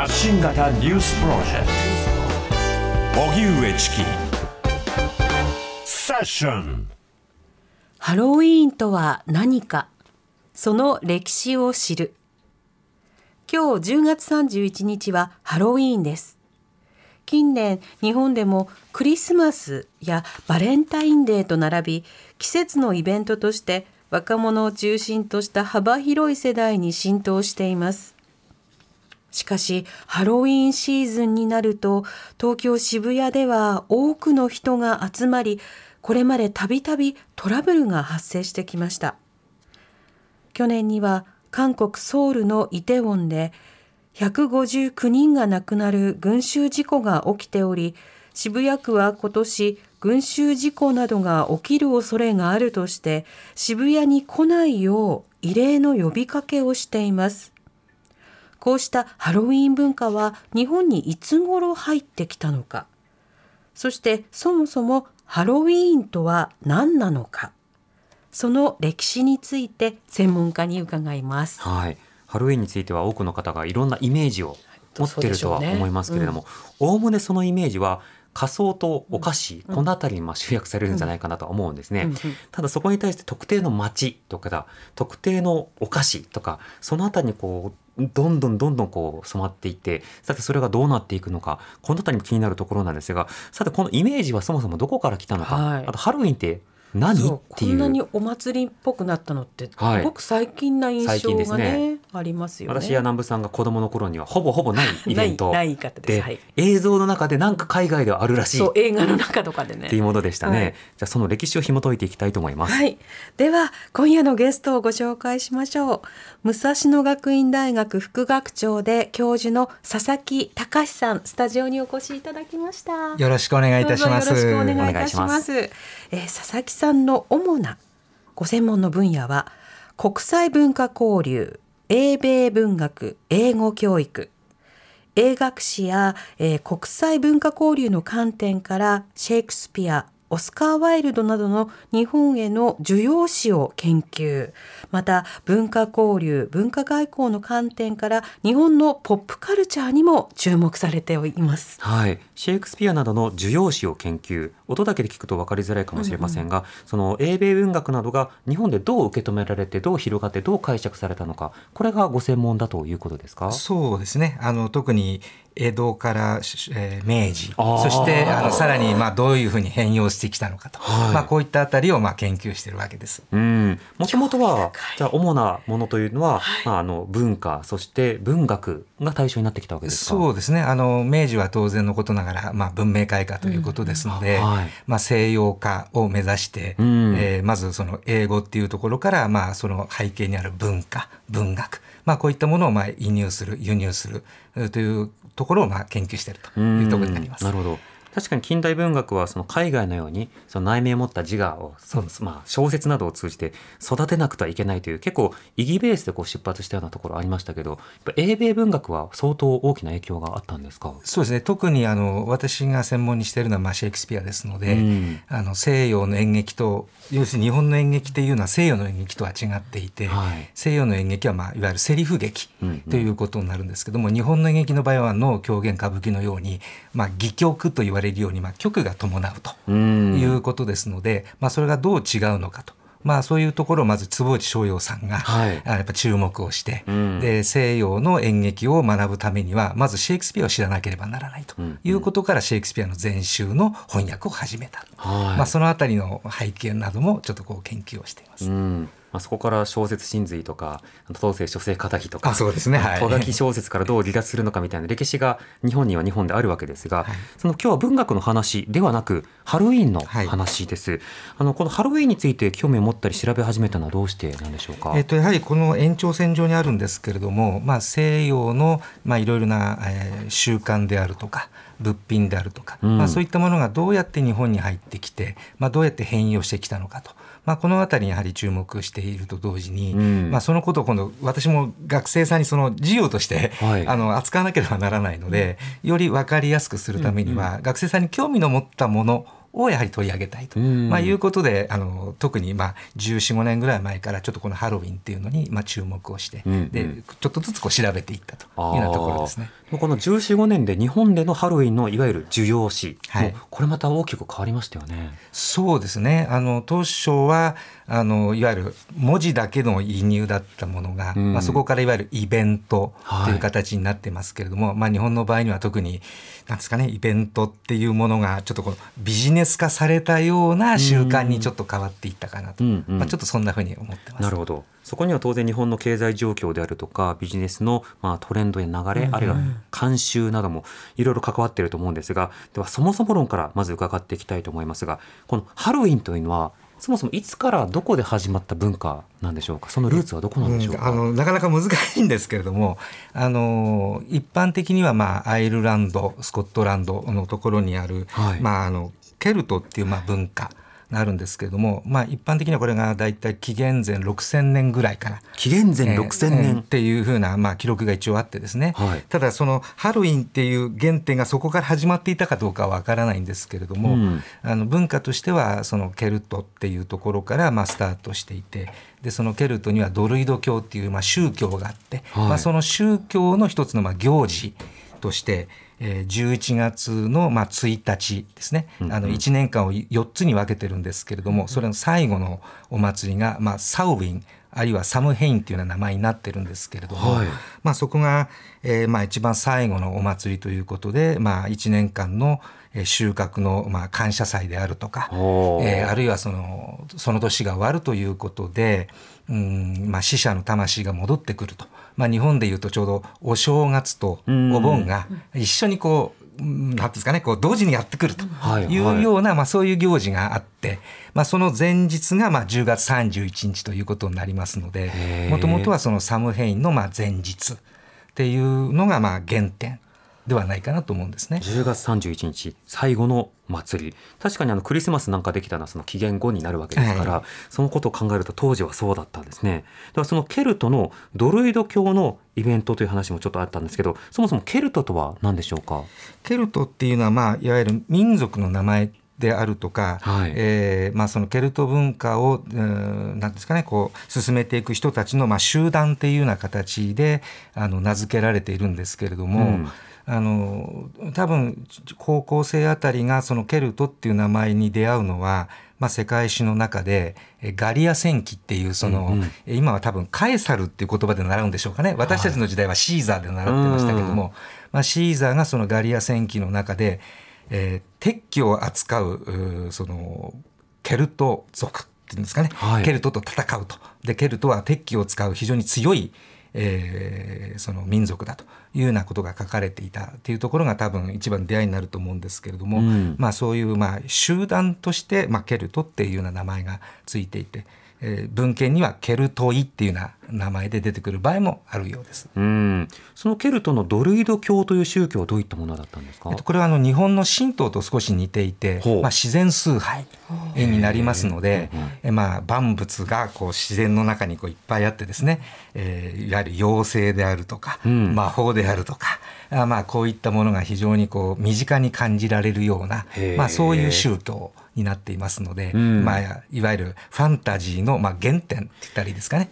発信型ニュースプロジェクト。荻上チキ。セッション。ハロウィーンとは何か。その歴史を知る。今日10月31日はハロウィーンです。近年日本でもクリスマスやバレンタインデーと並び季節のイベントとして若者を中心とした幅広い世代に浸透しています。しかしハロウィンシーズンになると東京渋谷では多くの人が集まりこれまでたびたびトラブルが発生してきました。去年には韓国ソウルのイテウォンで159人が亡くなる群衆事故が起きており渋谷区は今年群衆事故などが起きる恐れがあるとして渋谷に来ないよう異例の呼びかけをしています。こうしたハロウィン文化は日本にいつ頃入ってきたのか。そしてそもそもハロウィーンとは何なのか。その歴史について専門家に伺います。はい。ハロウィンについては多くの方がいろんなイメージを持ってるとは思いますけれども。おおむねそのイメージは仮想とお菓子、うん、この辺りにまあ集約されるんじゃないかなと思うんですね、ただそこに対して特定の街とか特定のお菓子とかその辺りにこうどんどんどんどんこう染まっていってさてそれがどうなっていくのかこの辺りも気になるところなんですがさてこのイメージはそもそもどこから来たのか、はい、あとハロウィンって何っていう。こんなにお祭りっぽくなったのって、はい、ごく最近な印象がね、ね、ありますよね。私や南部さんが子供の頃にはほぼほぼないイベント ない方です、はい、映像の中でなんか海外ではあるらしい。そう映画の中とかでね。っていうものでしたね、はい、じゃあその歴史を紐解いていきたいと思います、はい、では今夜のゲストをご紹介しましょう。武蔵野学院大学副学長で教授の佐々木隆さんスタジオにお越しいただきました。よろしくお願いいたします。よろしくお願いいたします。えー、佐々木さんの主なご専門の分野は国際文化交流英米文学英語教育英学史や、えー、国際文化交流の観点からシェイクスピアオスカー・ワイルドなどの日本への需要史を研究。また文化交流文化外交の観点から日本のポップカルチャーにも注目されております。はい。シェイクスピアなどの需要史を研究。音だけで聞くと分かりづらいかもしれませんが、うんうん、その英米文学などが日本でどう受け止められてどう広がってどう解釈されたのか。これがご専門だということですか？そうですね。あの特に江戸から、えー、明治。そしてあのさらにまあどういうふうに変容してきたのかと、はい、まあ、こういったあたりをまあ研究しているわけです。もともとはじゃあ主なものというのは、はい、まあ、あの文化そして文学が対象になってきたわけですそうですね。あの明治は当然のことながら、まあ、文明開化ということですので、うん。はい、まあ、西洋化を目指して、うん、えー、まずその英語っていうところから、まあ、その背景にある文化文学まあ、こういったものをまあ輸入する輸入するというところをまあ研究しているというところになります。なるほど確かに近代文学はその海外のようにその内面を持った自我をそまあ、小説などを通じて育てなくてはいけないという結構意義ベースでこう出発したようなところありましたけど英米文学は相当大きな影響があったんですか？そうですね。特にあの私が専門にしているのはまあシェイクスピアですので、うん、あの西洋の演劇と要するに日本の演劇っていうのは西洋の演劇とは違っていて、はい、西洋の演劇は、まあ、いわゆるセリフ劇ということになるんですけども、うんうん、日本の演劇の場合は能狂言歌舞伎のように、まあ、戯曲と言われるように、まあ、曲が伴うということですので、まあ、それがどう違うのかと。まあ、そういうところをまず坪内逍遥さんが、はい、やっぱ注目をして、うん、で西洋の演劇を学ぶためにはまずシェイクスピアを知らなければならないと。いうことから、シェイクスピアの全集の翻訳を始めた、はい、まあ、そのあたりの背景などもちょっとこう研究をしています。うんまあ、そこから小説真髄とか東西書生肩書とかそうですね、はい、書小説からどう離脱するのかみたいな歴史が日本には日本であるわけですが、はい、その今日は文学の話ではなくハロウィンの話です、はい、あのこのハロウィンについて興味を持ったり調べ始めたのはどうしてなんでしょうか、えっと、やはりこの延長線上にあるんですけれども、まあ、西洋の、まあ、いろいろな、えー、習慣であるとか物品であるとか、うん、まあ、そういったものがどうやって日本に入ってきて、まあ、どうやって変容してきたのかと。まあ、この辺りにやはり注目していると同時に、うん、まあ、そのことを今度私も学生さんにその授業として、はい、あの扱わなければならないのでより分かりやすくするためには、うんうん、学生さんに興味の持ったものをやはり取り上げたいと、まあ、いうことであの特にまあ1415年ぐらい前からちょっとこのハロウィンっていうのにまあ注目をして、うんうん、でちょっとずつこう調べていったというようなところですね。この1415年で日本でのハロウィンのいわゆる需要紙、はい、これまた大きく変わりましたよね。そうですね。あの当初はあのいわゆる文字だけの輸入だったものが、うん、まあ、そこからいわゆるイベントとい。う形になってますけれども、はい、まあ、日本の場合には特になんですかねイベントっていうものがちょっとこのビジネス化されたような習慣にちょっと変わっていったかなと、うんうん、まあ、ちょっとそんなふうに思ってます。なるほど。そこには当然日本の経済状況であるとかビジネスのまあトレンドや流れ、あるいは慣習などもいろいろ関わっていると思うんですがではそもそも論からまず伺っていきたいと思いますがこのハロウィンというのはそもそもいつからどこで始まった文化なんでしょうか？そのルーツはどこなんでしょうか、うん、あのなかなか難しいんですけれども あの一般的には、まあ、アイルランドスコットランドのところにある、はい、まあ、あのケルトっていうまあ文化あるんですけれども、まあ、一般的にはこれが大体紀元前6000年ぐらいから紀元前6000年、えー、っていうふうな、まあ、記録が一応あってですね、はい、ただそのハロウィンっていう原点がそこから始まっていたかどうかはわからないんですけれども、うん、あの文化としてはそのケルトっていうところからまあスタートしていてでそのケルトにはドルイド教っていうまあ宗教があって、はい、まあ、その宗教の一つのまあ行事としてえー、11月の、まあ、1日ですね、あの1年間を4つに分けてるんですけれども、それの最後のお祭りが、まあ、サウウィンあるいはサムヘインっていうような名前になってるんですけれども、はい、まあ、そこが、えーまあ、一番最後のお祭りということで、まあ、1年間の収穫の、まあ、感謝祭であるとか、えー、あるいはそのその年が終わるということで、うんまあ、死者の魂が戻ってくると。まあ、日本でいうとちょうどお正月とお盆が一緒にこう、なんですかね、こう同時にやってくるというような、まあ、そういう行事があって、まあ、その前日がまあ10月31日ということになりますのでもともとはそのサムヘインのまあ前日っていうのがまあ原点ではないかなと思うんですね。10月31日最後の祭り確かにあのクリスマスなんかできたのはその紀元後になるわけですから、はい、そのことを考えると当時はそうだったんですね。ではそのケルトのドルイド教のイベントという話もちょっとあったんですけどそもそもケルトとは何でしょうか？ケルトっていうのは、まあ、いわゆる民族の名前であるとか、はい、えー、まあ、そのケルト文化を、えー、なんですかねこう進めていく人たちの、まあ、集団っていうような形であの名付けられているんですけれども。うん。あの多分高校生あたりがそのケルトっていう名前に出会うのは、まあ、世界史の中でガリア戦記っていうその、うんうん、今は多分カエサルっていう言葉で習うんでしょうかね。私たちの時代はシーザーで習ってましたけども、はい、まあ、シーザーがそのガリア戦記の中で、えー、鉄器を扱うそのケルト族っていうんですかね、はい、ケルトと戦うと。でケルトは鉄器を使う非常に強いえー、その民族だというようなことが書かれていたっていうところが多分一番出会いになると思うんですけれども、うん、まあ、そういうまあ集団として、まあ、ケルトっていうような名前がついていて、えー、文献にはケルトイっていうな名前で出てくる場合もあるようです。うん。そのケルトのドルイド教という宗教はどういったものだったんですか、えっと、これはあの日本の神道と少し似ていて、まあ、自然崇拝になりますので、えまあ、万物がこう自然の中にこういっぱいあってですね、えー、いわゆる妖精であるとか、うん、魔法であるとかあまあこういったものが非常にこう身近に感じられるような、まあ、そういう宗教になっていますので、うん、まあ、いわゆるファンタジーのまあ原点って言ったらいいですかね。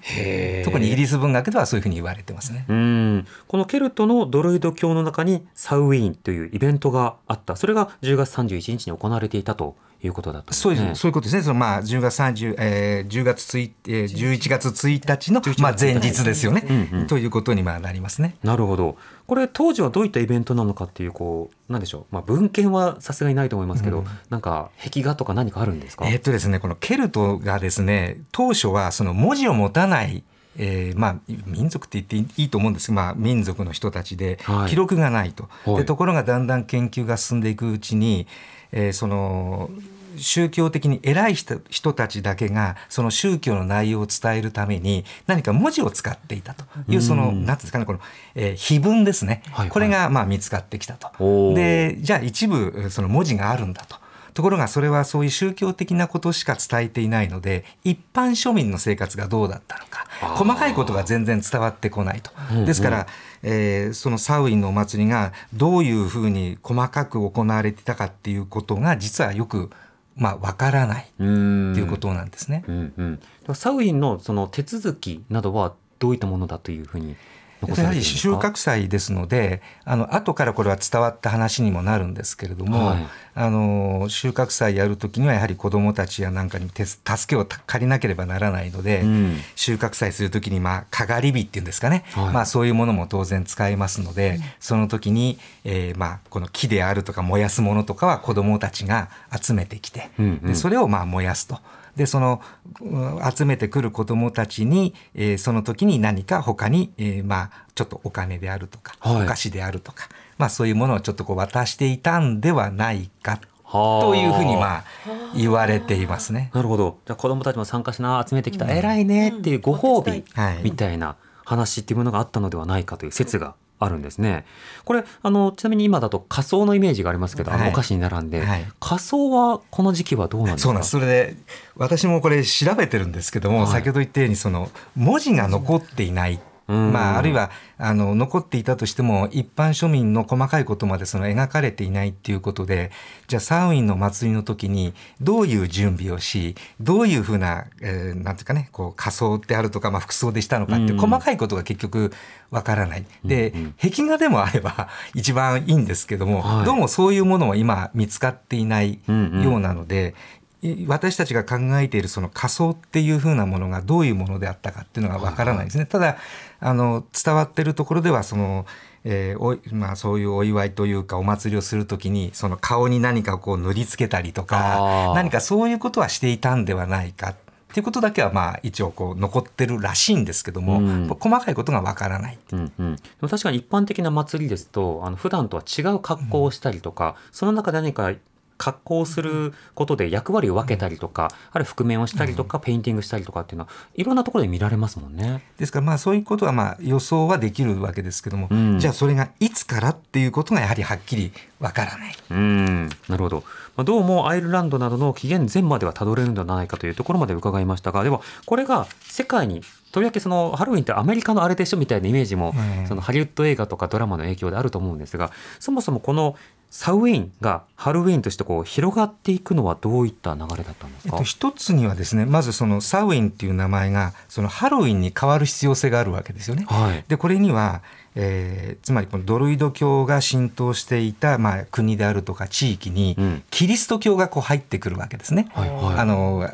特にイギリス文学ではそういうふうに言われてますね。うん。このケルトのドロイド教の中にサウィーンというイベントがあった。それが10月31日に行われていたということだった、ね、そうです。そういうことですね。そのまあ10月30、えー、10月1、えー、11月1日のまあ前日ですよね、うんうん、ということにまあなりますね。なるほど。これ当時はどういったイベントなのかっていうこうなんでしょう。まあ文献はさすがにないと思いますけど、うん、なんか壁画とか何かあるんですか？えー、っとですねこのケルトがですね当初はその文字を持たないえーまあ、民族って言っていいと思うんですが、まあ、民族の人たちで記録がないと、はい、でところがだんだん研究が進んでいくうちに、えー、その宗教的に偉い人人たちだけがその宗教の内容を伝えるために何か文字を使っていたというその何ですかねこの、えー、碑文ですね、はいはい、これがまあ見つかってきたと。でじゃあ一部その文字があるんだと。ところがそれはそういう宗教的なことしか伝えていないので一般庶民の生活がどうだったのか。細かいことが全然伝わってこないと。ですから、えー、そのサウインのお祭りがどういうふうに細かく行われていたかっていうことが実はよくまあ、わからないっていうことなんですね。うんうん、サウインのその手続きなどはどういったものだというふうにやはり収穫祭ですのであの後からこれは伝わった話にもなるんですけれども、はい、あの収穫祭やる時にはやはり子どもたちやなんかに助けを借りなければならないので、うん、収穫祭する時にまあかがり火っていうんですかね、はい、まあ、そういうものも当然使えますので、うん、その時に、えー、まあこの木であるとか燃やすものとかは子どもたちが集めてきて、うんうん、でそれをまあ燃やすと。でその集めてくる子どもたちに、えー、その時に何か他に、えー、まあちょっとお金であるとか、はい、お菓子であるとか、まあ、そういうものをちょっとこう渡していたんではないかというふうにまあ言われていますね。なるほど。じゃあ子どもたちも参加しな集めてきた、うん、偉いねっていうご褒美みたいな話っていうものがあったのではないかという説があるんですね。これあのちなみに今だと仮装のイメージがありますけど、はい、あのお菓子に並んで、はい、仮装はこの時期はどうなんですか？そうなんそれで私もこれ調べてるんですけども、はい、先ほど言ったようにその文字が残っていないまあ、あるいはあの残っていたとしても一般庶民の細かいことまでその描かれていないっていうことでじゃあサーウィンの祭りの時にどういう準備をしどういうふうな、えー、なんていうかねこう仮装であるとか、まあ、服装でしたのかって細かいことが結局わからない。で、壁画でもあれば 一番いいんですけども、はい、どうもそういうものは今見つかっていないようなので、私たちが考えているその仮想っていうふうなものがどういうものであったかっていうのがわからないですね。ただあの伝わってるところではその、えーおまあ、そういうお祝いというかお祭りをするときにその顔に何かこう塗りつけたりとか何かそういうことはしていたんではないか。っていうことだけはまあ一応こう残ってるらしいんですけども、うん、細かいことがわからない、うんうん、確かに一般的な祭りですとあの普段とは違う格好をしたりとか、うん、その中で何か格好することで役割を分けたりとか、あるいは覆面をしたりとか、ペインティングしたりとかっていうのはいろんなところで見られますもんね。ですからまあそういうことはまあ予想はできるわけですけども、うん、じゃあそれがいつからっていうことがやはりはっきりわからない。うんなるほど。まあ、どうもアイルランドなどの紀元前まではたどれるのではないかというところまで伺いましたが、ではこれが世界にとりわけそのハロウィンってアメリカのあれでしょみたいなイメージも、そのハリウッド映画とかドラマの影響であると思うんですがそもそもこのサウィンがハロウィンとしてこう広がっていくのはどういった流れだったんですか、えっと、一つにはですねまずそのサウィンっていう名前がそのハロウィンに変わる必要性があるわけですよね。はい、でこれにはえー、つまりこのドルイド教が浸透していた、まあ、国であるとか地域にキリスト教がこう入ってくるわけですね。はいはい、あの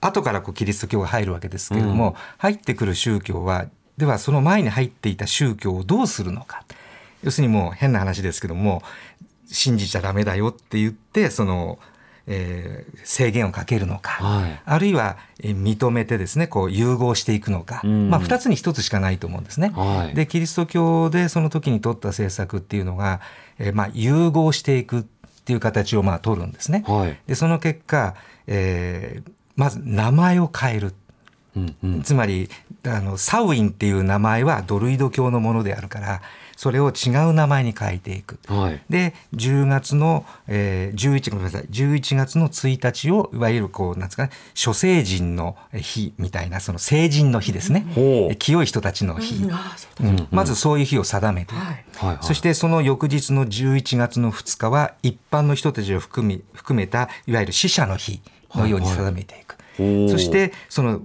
後からこうキリスト教が入るわけですけれども、うん、入ってくる宗教はではその前に入っていた宗教をどうするのか。要するにもう変な話ですけども信じちゃダメだよって言ってその、えー、制限をかけるのか、はい、あるいは、えー、認めてですねこう融合していくのか、うん、まあ、2つに1つしかないと思うんですね。はい、でキリスト教でその時に取った政策っていうのが、えーまあ、融合していくっていう形をまあ取るんですね。はい、でその結果、えー、まず名前を変える。うんうん、つまりあのサウインっていう名前はドルイド教のものであるからそれを違う名前に変えていく、はい、で10月の、えー、11ごめんなさい。11月の1日をいわゆるこうなんですかね諸成人の日みたいなその成人の日ですね、う。ん、清い人たちの日、うん、まずそういう日を定めてはい、そしてその翌日の11月の2日は一般の人たちを含み含めたいわゆる死者の日のように定めていく。そしてその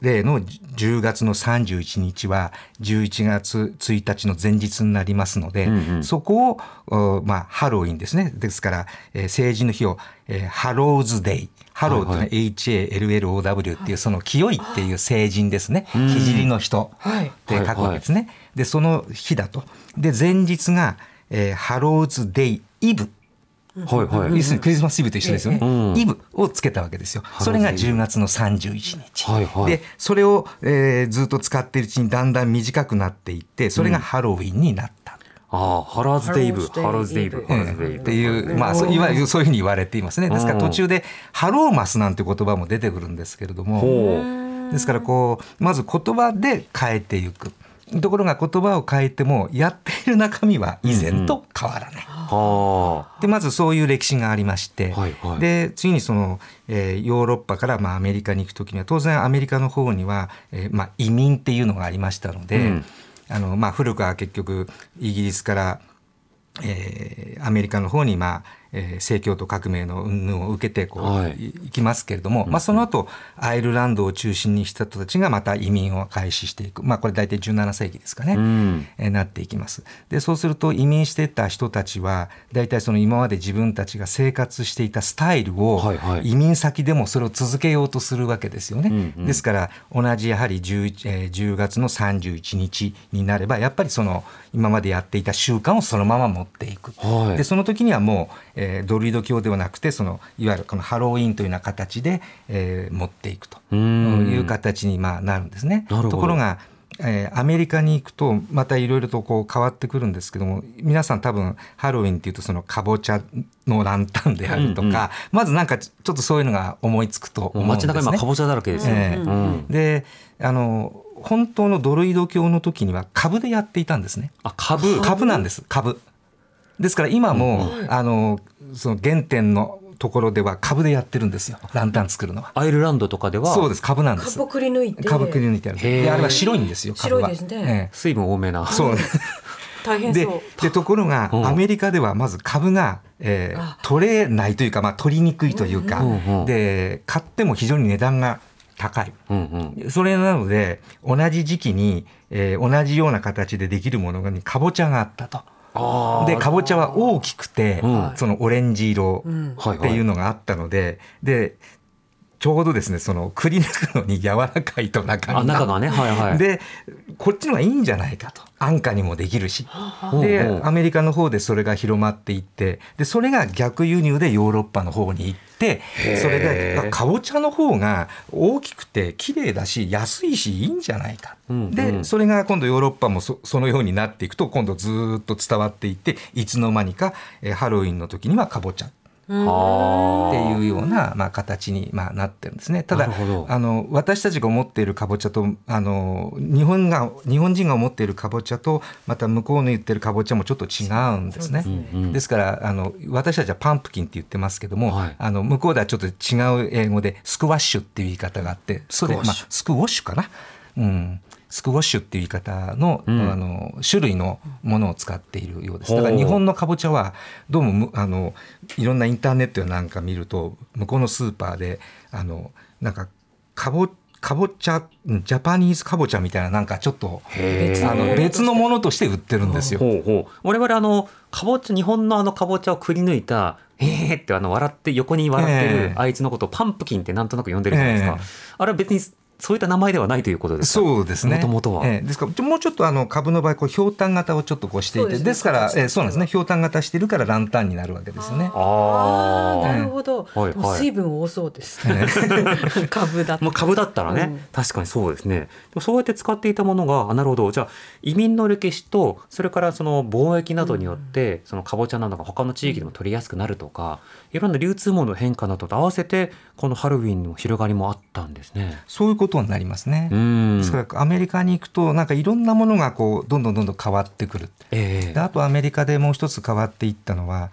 例の10月の31日は11月1日の前日になりますので、うんうん、そこを、まあ、ハロウィンですね。ですから、えー、聖人の日を、えー、 Hallows Day、Hallow というのは HALLOW っていうその清いっていう聖人ですね、はい、聖の人って書くわけですね。でその日だと。で前日が、えー、 Hallows Day Eveはいはい、要するにクリスマスイブと一緒ですよね、うん、イブをつけたわけですよ。それが10月の31日、はいはい、でそれを、えー、ずっと使っているうちにだんだん短くなっていってそれがハロウィンになった、うん、ああ Hallows Day Eve。Hallows Day Eve、っていうまあそういわゆるそういうふうに言われていますね。ですから途中で Hallowmas なんて言葉も出てくるんですけれども。ですからこうまず言葉で変えていく。ところが言葉を変えてもやっている中身は以前と変わらない。うんうん、でまずそういう歴史がありまして、はいはい、で次にその、えー、ヨーロッパからまあアメリカに行く時には当然アメリカの方には、えーまあ、移民っていうのがありましたので、うん、あのまあ、古くは結局イギリスからえー、アメリカの方に、まあえー、正教徒革命の云々を受けてこう、はい、いきますけれども、まあ、その後アイルランドを中心にした人たちがまた移民を開始していく、まあ、これ大体17世紀ですかね、うん、えー、なっていきます。でそうすると移民してた人たちは大体その今まで自分たちが生活していたスタイルを、移民先でもそれを続けようとするわけですよね、うんうん、ですから同じやはり 10,、えー、10月の31日になればやっぱりその今までやっていた習慣をそのまま持っていく、はい、でその時にはもう、えー、ドルイド教ではなくてそのいわゆるこのハロウィーンというような形で、えー、持っていくという形にまあなるんですね。ところがえー、アメリカに行くとまたいろいろとこう変わってくるんですけども皆さん多分ハロウィンっていうとそのかぼちゃのランタンであるとか、うんうん、まずなんかちょっとそういうのが思いつくと思うんですね。街中今かぼちゃだらけですよね。えーうん、であの本当のドルイド教の時には株でやっていたんですね。あ株株なんです株。ですから今も、うん、あのその原点のところでは株でやってるんですよ。ランタン作るのは。アイルランドとかでは？そうです。株なんです。株くり抜いて。株くり抜いてある。であれは白いんですよ株は、ね。え水分多めな。そう。大変ででところが、アメリカではまず株が、えー、取れないというか、まあ、取りにくいというか、うんうん、で買っても非常に値段が高い、うんうん、それなので同じ時期に、えー、同じような形でできるものにかぼちゃがあったと。でかぼちゃは大きくて、うん、そのオレンジ色っていうのがあったので、でちょうどですねそのくり抜くのに柔らかいと中が中がね、はいはい、でこっちのがいいんじゃないかと。安価にもできるし。でアメリカの方でそれが広まっていってでそれが逆輸入でヨーロッパの方に行ってそれでかぼちゃの方が大きくて綺麗だし安いしいいんじゃないか、でそれが今度ヨーロッパもそのようになっていくと今度ずっと伝わっていっていつの間にかハロウィンの時にはかぼちゃっていうような、まあ、形に、まあ、なってるんですね。ただあの私たちが思っているかぼちゃとあの日本が日本人が思っているかぼちゃとまた向こうの言ってるかぼちゃもちょっと違うんですね。ですですからあの私たちはパンプキンって言ってますけども、はい、あの向こうではちょっと違う英語でスクワッシュっていう言い方があってそれまあ、スクウォッシュかな。うん、スクワッシュっていう言い方のうん、あの種類のものを使っているようです。だから日本のかぼちゃはどうもあのいろんなインターネットやなんか見ると向こうのスーパーであのなんかかぼかぼちゃジャパニーズかぼちゃみたいななんかちょっとあの別のものとして売ってるんですよ。ほうほう我々あのかぼちゃ日本のあのかぼちゃをくり抜いた「へえ」ってあの笑って横に笑ってるあいつのことをパンプキンってなんとなく呼んでるじゃないですか。あれは別にそういった名前ではないということですそうですね。もともとは。えー、ですからもうちょっとあの株の場合こうひょうたん型をちょっとこうしていて、です,、ですから、えー、そうなんですね。ひょうたん型してるからランタンになるわけですね。ああ、なるほど。はいはい、水分多そうです。株だ。まあ株だったらね、うん、確かにそうですね。そうやって使っていたものが、あなるほど。じゃあ移民の歴史とそれからその貿易などによって、うん、そのかぼちゃなどが他の地域でも取りやすくなるとか、いろんな流通網の変化などと合わせてこのハロウィンの広がりもあったんですね。そういうことになりますね。ですからアメリカに行くとなんかいろんなものがこうどんどんどんどん変わってくる、えー、あとアメリカでもう一つ変わっていったのは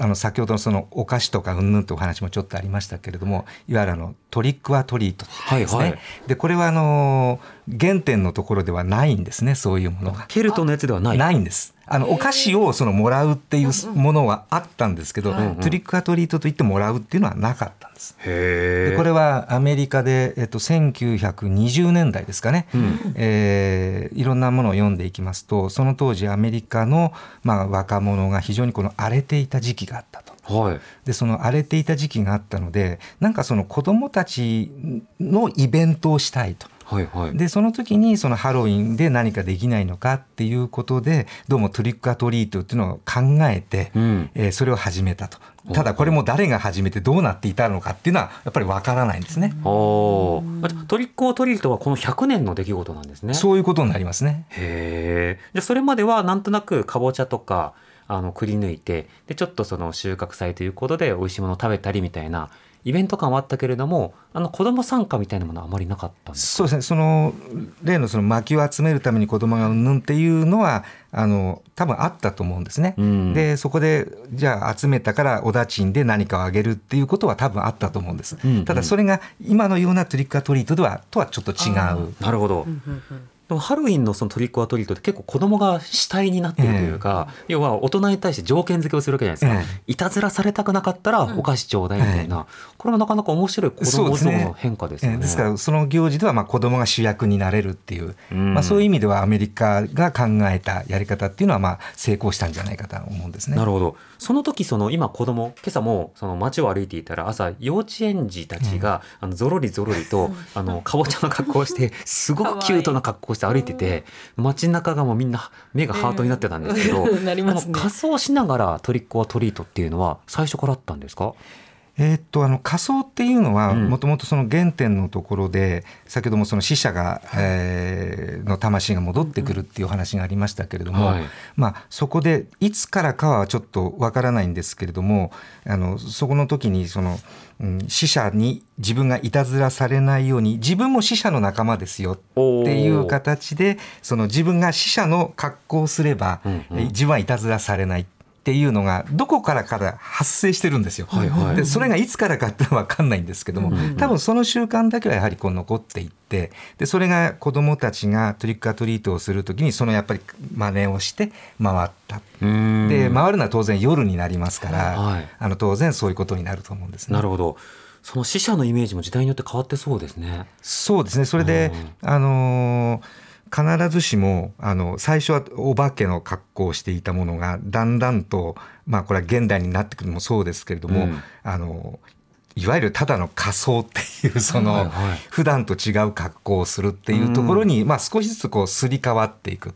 あの先ほどのそのお菓子とかうんぬんというお話もちょっとありましたけれどもいわゆるあのトリックアトリートですね、はいはい、でこれはあの原点のところではないんですねそういうものが。ケルトのやつではない。ないんです。あのお菓子をそのもらうっていうものはあったんですけど、うんうん、トリックアトリートといってもらうっていうのはなかったんです。でこれはアメリカで、えっと、1920年代ですかね、うん、えー、いろんなものを読んでいきますとその当時アメリカの、まあ、若者が非常にこの荒れていた時期があったと。はい、でその荒れていた時期があったのでなんかその子どもたちのイベントをしたいと。はいはい、でその時にそのハロウィンで何かできないのかっていうことでどうもトリックアトリートっていうのを考えて、うん、えー、それを始めたと。ただこれも誰が始めてどうなっていたのかっていうのはやっぱりわからないんですね。トリックオトリートはこの100年の出来事なんですね。そういうことになりますね。へえ。じゃそれまではなんとなくかぼちゃとかあのくり抜いてでちょっとその収穫祭ということで美味しいものを食べたりみたいなイベント感はあったけれどもあの子ども参加みたいなものはあまりなかったそうですねその例のその薪を集めるために子どもがうんぬんっていうのはあの多分あったと思うんですね。うん、でそこでじゃあ集めたからおだちんで何かをあげるっていうことは多分あったと思うんです。うんうん、ただそれが今のようなトリックアトリートではとはちょっと違う。なるほど。でもハロウィンのそのトリックアトリートって結構子供が主体になってるというか、えー、要は大人に対して条件付けをするわけじゃないですか、えー、いたずらされたくなかったらお菓子ちょうだいみたいな、うん、これもなかなか面白い子供像の変化ですよね。です、ね,、からその行事ではまあ子供が主役になれるっていう、うん、まあ、そういう意味ではアメリカが考えたやり方っていうのはまあ成功したんじゃないかと思うんですね。なるほど。その時その今子供今朝もその街を歩いていたら朝幼稚園児たちが、あのゾロリゾロリとあのかぼちゃの格好をしてすごくキュートな格好をして歩いてて街中がもうみんな目がハートになってたんですけど、ね、仮装しながらトリックオトリートっていうのは最初からあったんですか？えー、っとあの仮想っていうのはもともとその原点のところで、うん、先ほどもその死者が、えー、の魂が戻ってくるっていう話がありましたけれども、はい、まあ、そこでいつからかはちょっとわからないんですけれどもあのそこの時にその、うん、死者に自分がいたずらされないように自分も死者の仲間ですよっていう形でその自分が死者の格好をすれば、うんうん、自分はいたずらされないっていうのがどこからから発生してるんですよ。はいはい、でそれがいつからかって分かんないんですけども、多分その習慣だけはやはりこう残っていってでそれが子どもたちがトリックアトリートをする時にそのやっぱり真似をして回った。で回るのは当然夜になりますから、はい、あの当然そういうことになると思うんですね。なるほどその死者のイメージも時代によって変わってそうですね。そうですねそれで、あのー必ずしもあの最初はお化けの格好をしていたものがだんだんとまあこれは現代になってくるのもそうですけれども、うん、あのいわゆるただの仮装っていうその、普段と違う格好をするっていうところに、まあ、少しずつこうすり替わっていくっ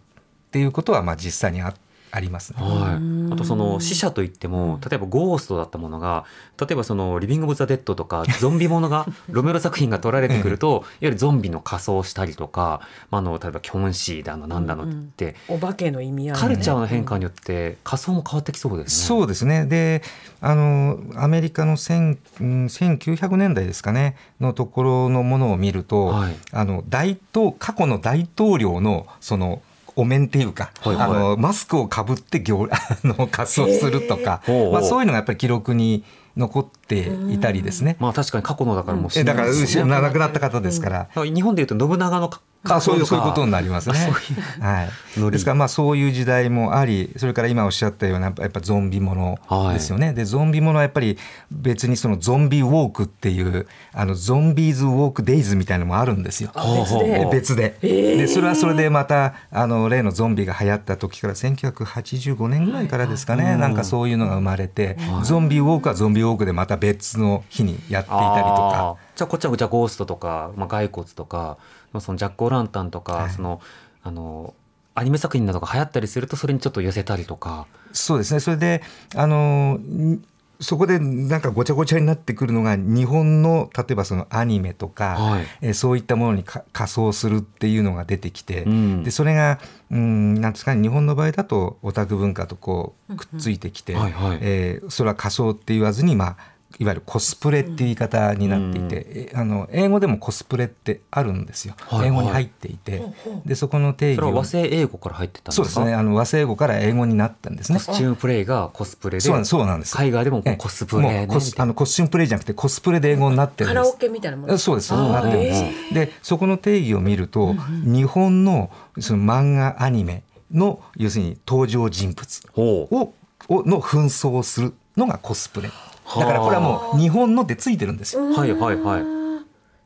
ていうことはまあ実際にあって。あります、ね、はい、あとその死者といっても例えばゴーストだったものが例えばそのリビング・オブ・ザ・デッドとかゾンビものが ロメロ作品が撮られてくると、いわゆるゾンビの仮装をしたりとか、まあ、あの例えばキョンシーだのなんだのって、うんうん、お化けの意味合い、ね、カルチャーの変化によって仮装も変わってきそうですね。そうですね。であのアメリカの1900年代ですかねのところのものを見ると、はい、あの大統過去の大統領のそのお面っていうか、はいはい、あのマスクをかぶって行あの仮装するとか、まあ、そういうのがやっぱり記録に残っていたりですね。まあ確かに過去のだからもう、ね、だから亡くなった方ですから。日本でいうと信長のあそういうそういうことになりますね。はい、ですからまあそういう時代もありそれから今おっしゃったようなやっぱゾンビものですよね。はい、でゾンビものはやっぱり別にそのゾンビウォークっていうあのゾンビーズウォークデイズみたいなのもあるんですよ。別で。別で,、でそれはそれでまたあの例のゾンビが流行った時から1985年ぐらいからですかね、はい、なんかそういうのが生まれて、はい、ゾンビウォークはゾンビウォークでまた別の日にやっていたりとか。じゃあこっちはじゃあゴーストとか、まあ、骸骨とかそのジャック・オ・ランタンとか、はい、そのあのアニメ作品などが流行ったりするとそれにちょっと寄せたりとか。そうですね。それであのそこでなんかごちゃごちゃになってくるのが日本の例えばそのアニメとか、はい、えそういったものに仮装するっていうのが出てきて、うん、でそれがうんなんですかね日本の場合だとオタク文化とこうくっついてきて、うんうんはいはい、えー、それは仮装って言わずにまあいわゆるコスプレっていう言い方になっていて、うん、あの英語でもコスプレってあるんですよ、はいはい、英語に入っていて。でそこの定義和製英語から入ってたそうですね。あの和製英語から英語になったんですね。コスチュームプレイがコスプレでそうなんです海外でもコスプレ、ね、コスあのコスチュームプレイじゃなくてコスプレで英語になってるんです。カラオケみたいなものそうですなってるんです。でそこの定義を見ると、日本のその漫画アニメの要するに登場人物ををの紛争をするのがコスプレ。だからこれはもう日本のでついてるんですよ。はいはいはい。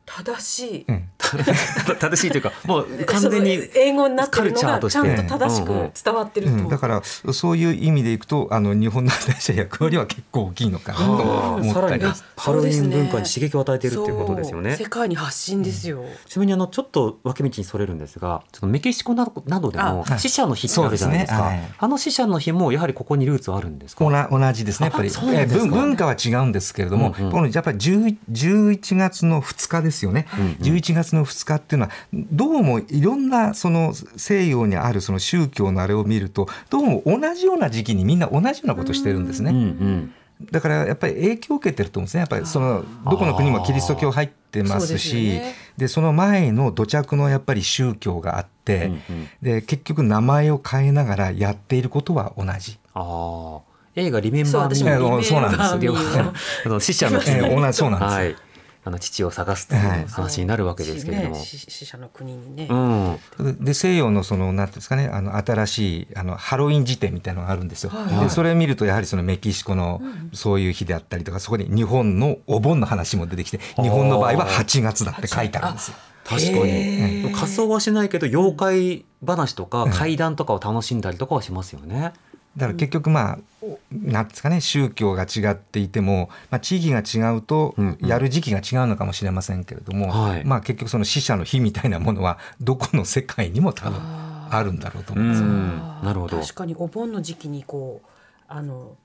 正しい、うん、正しいというかもう完全に英語になってるのがちゃんと正しく伝わってると、うん。うん、だからそういう意味でいくとあの日本の大社役割は結構大きいのかなと思ったり。ハロウィン文化に刺激を与えているっていうことですよね。世界に発信ですよ、ちなみにあのちょっと分け道にそれるんですがそのメキシコなどなどでも死者の日ってあるじゃないですか、ね。はい、あの死者の日もやはりここにルーツあるんですか？同じですねやっぱり。文化は違うんですけれども、うんうん、やっぱり11月の2日ですよね、うんうん、11月の2日っていうのはどうもいろんなその西洋にあるその宗教のあれを見るとどうも同じような時期にみんな同じようなことしてるんですね。うんうんだからやっぱり影響を受けてると思うんですね。やっぱりそのどこの国もキリスト教入ってますしで、ね、その前の土着のやっぱり宗教があって、うんうん、で結局名前を変えながらやっていることは同じ。あ映画リメンバーミーそうなんですよ。死者の、えー、同じそうなんですよ。はいあの父を探すという話になるわけですけれども、死者の国にね、うん、で西洋のそのなんていうんですかねあの新しいあのハロウィン辞典みたいなのがあるんですよ、はい、でそれを見るとやはりそのメキシコのそういう日であったりとかそこに日本のお盆の話も出てきて日本の場合は8月だって書いてあるんですよ。確かに。仮装はしないけど妖怪話とか怪談とかを楽しんだりとかはしますよね。だから結局まあ、なんですかね宗教が違っていても、まあ、地域が違うとやる時期が違うのかもしれませんけれども、うんうん、まあ、結局その死者の日みたいなものはどこの世界にも多分あるんだろうと思います、なるほど。確かにお盆の時期にこうあの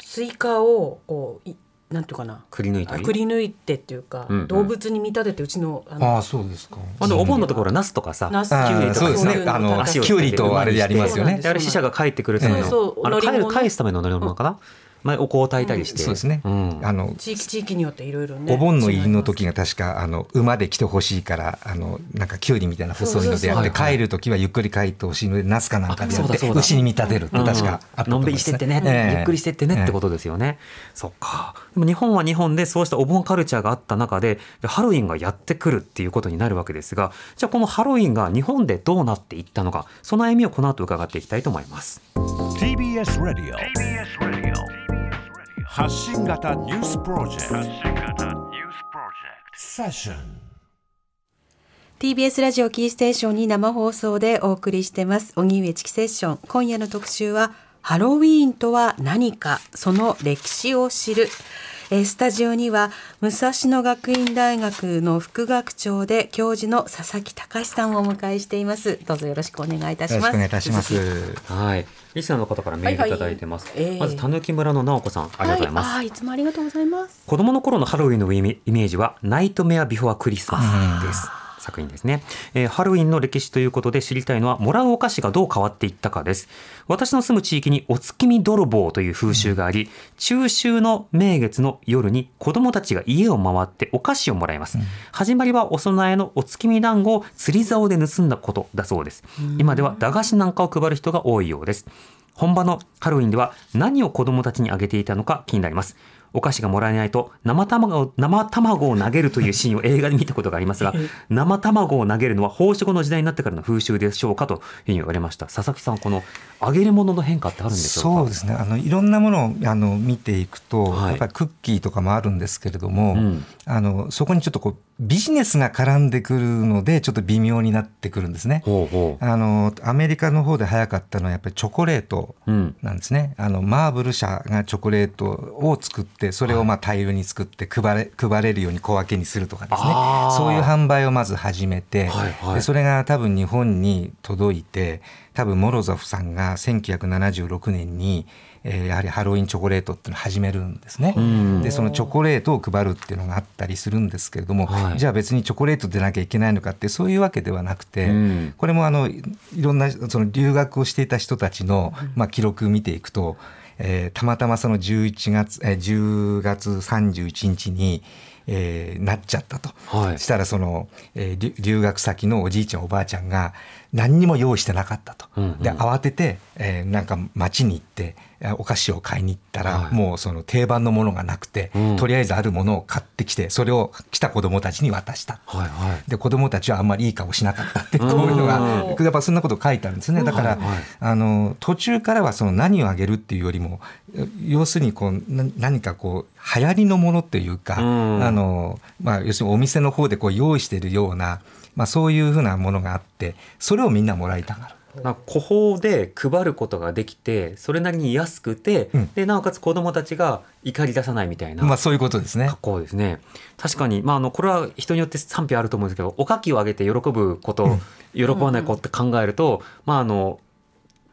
スイカをこうなんていうかな？くり抜いたり？くり抜いてっていうか、うんうん、動物に見立ててうちのあのあそうですか。あのお盆のところナスとかさナスキュウリとか。そうですね。あのキュウリとあれでやりますよね。あれ死者が帰ってくるための、あの帰る返すための乗り物かな、まあ、お香を炊いたりして、そうですね、あの地域地域によっていろいろね。お盆の入りの時が確かあの馬で来てほしいからあのなんかきゅうりみたいな細いのでやって帰る時はゆっくり帰ってほしいのでナスかなんかでやって牛に見立てるって確かあのんびりしてってね、ゆっくりしてってねってことですよね、そっか。でも日本は日本でそうしたお盆カルチャーがあった中でハロウィンがやってくるっていうことになるわけですがじゃあこのハロウィンが日本でどうなっていったのかその歩みをこの後伺っていきたいと思います。TBS ラディオ TBS ラディオ発信型ニュースプロジェクト。セッション。TBS ラジオキーステーションに生放送でお送りしてます。荻上チキセッション。今夜の特集はハロウィーンとは何かその歴史を知る。えスタジオには武蔵野学院大学の副学長で教授の佐々木隆さんをお迎えしています。どうぞよろしくお願いいたします。よろしくお願いいたします。はいリスナーの方からメールいただいてます、はいはい。えー、まずたぬき村の直子さんありがとうございます、はい、いつもありがとうございます。子供の頃のハロウィンのイメージはナイトメアビフォアクリスマスです作品ですね、えー、ハロウィンの歴史ということで知りたいのはもらうお菓子がどう変わっていったかです。私の住む地域にお月見泥棒という風習があり、中秋の名月の夜に子供たちが家を回ってお菓子をもらいます、うん、始まりはお供えのお月見団子を釣り竿で盗んだことだそうです。今では駄菓子なんかを配る人が多いようです。本場のハロウィンでは何を子供たちにあげていたのか気になりますお菓子がもらえないと生卵を生卵を投げるというシーンを映画で見たことがありますが生卵を投げるのは放射後の時代になってからの風習でしょうかというふうに言われました。佐々木さんこの揚げるものの変化ってあるんでしょうか？そうですね。あのいろんなものをあの見ていくと、はい、やっぱりクッキーとかもあるんですけれども、うん、あのそこにちょっとこうビジネスが絡んでくるのでちょっと微妙になってくるんですね。ほうほう。あのアメリカの方で早かったのはやっぱりチョコレートなんですね。うん、あのマーブル社がチョコレートを作ってそれをまあ大量に作って配れ配れるように小分けにするとかですね。そういう販売をまず始めて、はいはい、でそれが多分日本に届いて多分モロゾフさんが1976年にえー、やはりハロウィンチョコレートっていうのを始めるんですね。でそのチョコレートを配るっていうのがあったりするんですけれども、はい、じゃあ別にチョコレートでなきゃいけないのかってそういうわけではなくて、これもあのいろんなその留学をしていた人たちの、まあ、記録を見ていくと、えー、たまたまその11月、えー、10月31日にえー、なっちゃったと、はい、したらその、えー、留学先のおじいちゃんおばあちゃんが何にも用意してなかったと、うんうん、で慌てて、えー、なんか町に行ってお菓子を買いに行ったら、はい、もうその定番のものがなくて、うん、とりあえずあるものを買ってきてそれを来た子どもたちに渡した、はいはい、で子どもたちはあんまりいい顔しなかったってこういうのがやっぱそんなこと書いてあるんですね。だから、はいはい、あの途中からはその何をあげるっていうよりも要するにこう何かこう流行りのものっていうか、うん、あのまあ、要するにお店の方でこう用意しているようなまあ、そういうふうなものがあってそれをみんなもらいたがる。まあ、個包で配ることができてそれなりに安くて、うん、でなおかつ子どもたちが怒り出さないみたいな、まあ、そういうことですね。格好ですね。確かに、まあ、あのこれは人によって賛否あると思うんですけどおかきをあげて喜ぶこと、うん、喜ばない子って考えると、まああの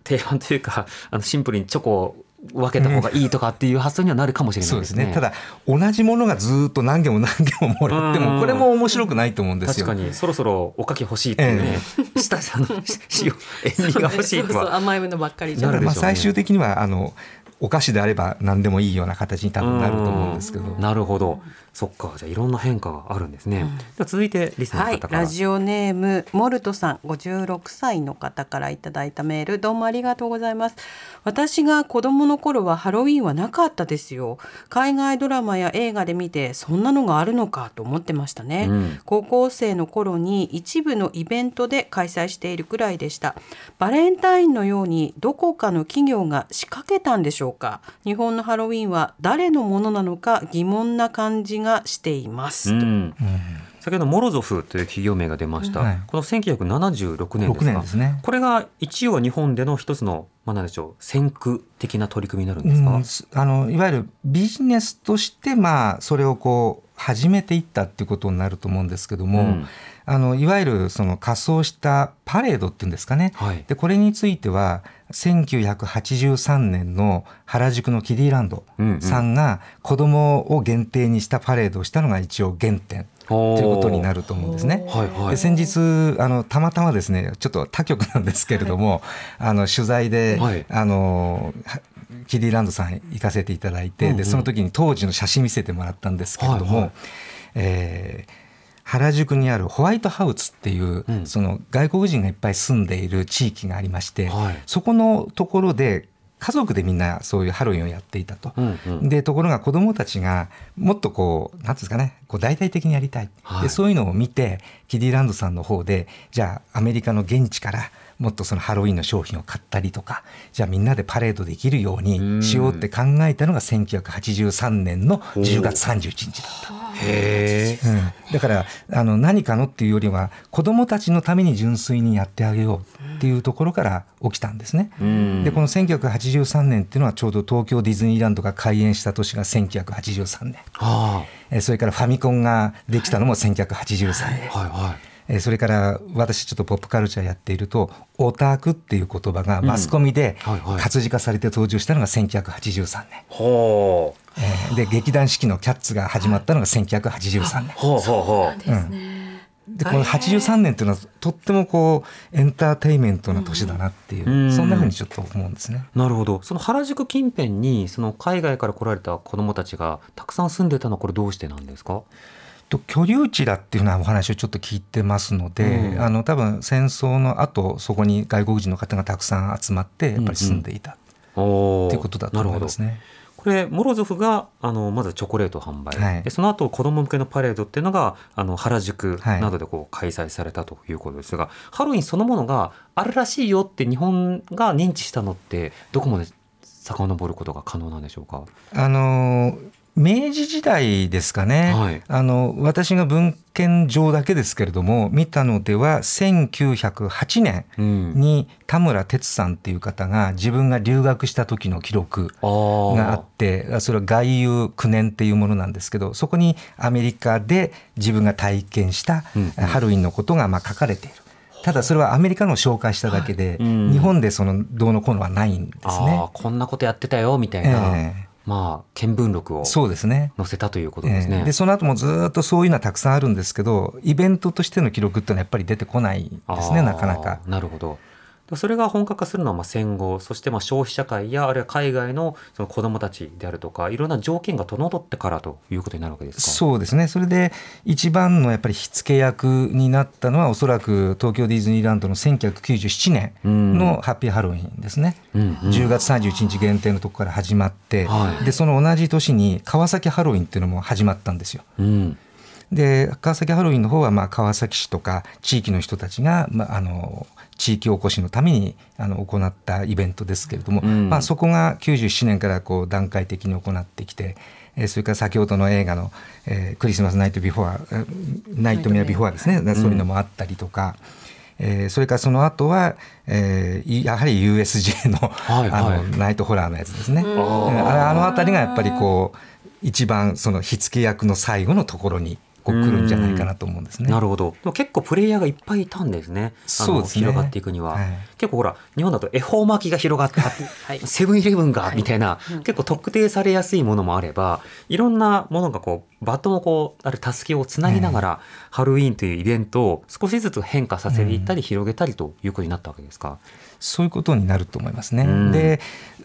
定番というかあのシンプルにチョコを分けた方がいいとかっていう発想にはなるかもしれないですね。すねただ同じものがずっと何件も何件ももらってもこれも面白くないと思うんですよ。確かにそろそろおかき欲しいっていうね、ええ、下さの塩塩味が欲しいとは甘いものばっかりじゃ、ね、まあ最終的にはあのお菓子であれば何でもいいような形に多分なると思うんですけど。なるほど。そっかじゃあいろんな変化があるんですね、うん、では続いてリスナーの方から、はい、ラジオネームモルトさん56歳の方からいただいたメール。どうもありがとうございます。私が子供の頃はハロウィンはなかったですよ。海外ドラマや映画で見てそんなのがあるのかと思ってましたね、うん、高校生の頃に一部のイベントで開催しているくらいでした。バレンタインのようにどこかの企業が仕掛けたんでしょうか。日本のハロウィンは誰のものなのか疑問な感じがしています、うん、先ほどモロゾフという企業名が出ました、はい、この1976年ですかです、ね、これが一応日本での一つのまあ、なんでしょう先駆的な取り組みになるんですか、うん、あのいわゆるビジネスとしてまあそれをこう始めていったっていうことになると思うんですけども、うん、あのいわゆるその仮装したパレードっていうんですかね、はい、でこれについては1983年の原宿のキディランドさんが子供を限定にしたパレードをしたのが一応原点。ということになると思うんですね。はいはい、で先日あのたまたまですねちょっと他局なんですけれども、はい、あの取材で、はい、あのキディランドさん行かせていただいて、うんうん、でその時に当時の写真見せてもらったんですけれども、はいはい、えー原宿にあるホワイトハウスっていう、うん、その外国人がいっぱい住んでいる地域がありまして、はい、そこのところで家族でみんなそういうハロウィンをやっていたと、うんうん、でところが子どもたちがもっとこう何ですかねこう大々的にやりたい、はい、でそういうのを見てキディランドさんの方でじゃあアメリカの現地からもっとそのハロウィンの商品を買ったりとかじゃあみんなでパレードできるようにしようって考えたのが1983年の10月31日だった。へうん、だからあの何かのっていうよりは子どもたちのために純粋にやってあげようっていうところから起きたんですね。でこの1983年っていうのはちょうど東京ディズニーランドが開園した年が1983年、はあ、それからファミコンができたのも1983年。はいはいそれから私ちょっとポップカルチャーやっているとオタクっていう言葉がマスコミで活字化されて登場したのが1983年。ほう。えー、で劇団四季の「キャッツ」が始まったのが1983年。ほうほうほう、うんでこの83年っていうのはとってもこうエンターテインメントな年だなっていう、うん、そんなふうにちょっと思うんですね。なるほど。その原宿近辺にその海外から来られた子どもたちがたくさん住んでたのはこれどうしてなんですか？と居留地だっていうようなお話をちょっと聞いてますので、うん、あの多分戦争の後そこに外国人の方がたくさん集まってやっぱり住んでいた、うんうん、っていうことだと思いますね。これモロゾフがあのまずチョコレート販売、はい、でその後子ども向けのパレードっていうのがあの原宿などでこう開催されたということですが、はい、ハロウィンそのものがあるらしいよって日本が認知したのってどこまで遡ることが可能なんでしょうか？あの明治時代ですかね、はい、あの私が文献上だけですけれども見たのでは1908年に田村哲さんっていう方が自分が留学した時の記録があってそれは外遊9年っていうものなんですけどそこにアメリカで自分が体験したハロウィンのことがまあ書かれている。ただそれはアメリカのを紹介しただけで、日本でそのどうのこうのはないんですね。こんなことやってたよみたいな。えーまあ、見聞録を載せたということですね。で、ねえー、その後もずっとそういうのはたくさんあるんですけどイベントとしての記録っていうのはやっぱり出てこないですねなかなか。なるほどそれが本格化するのはまあ戦後そしてまあ消費社会やあるいは海外のその子どもたちであるとかいろんな条件が整ってからということになるわけですか？そうですね。それで一番のやっぱり火付け役になったのはおそらく東京ディズニーランドの1997年のハッピーハロウィンですね、うんうん、10月31日限定のとこから始まって、はい、でその同じ年に川崎ハロウィンっていうのも始まったんですよ。うん。で川崎ハロウィンの方はまあ川崎市とか地域の人たちが、まあ、あの地域おこしのためにあの行ったイベントですけれども、うん、まあ、そこが97年からこう段階的に行ってきて、えー、それから先ほどの映画の、えー「クリスマス・ナイト・ビフォア」「ナイト・メア・ビフォア」ですね、うん、そういうのもあったりとか。えー、それからその後は、えー、やはり USJ のはい、あのナイトホラーのやつですね。あの辺りがやっぱりこう一番その火付け役の最後のところにこう来るんじゃないかなと思うんですね。なるほど。結構プレイヤーがいっぱいいたんですね。そうですね。広がっていくには、はい、結構ほら日本だと恵方巻きが広がった、はい、セブンイレブンが、みたいな、結構特定されやすいものもあれば、いろんなものがこうバトンをこうあるたすきをつなぎながら、ハロウィーンというイベントを少しずつ変化させていったり、広げたりということになったわけですか？そういうことになると思いますね。で、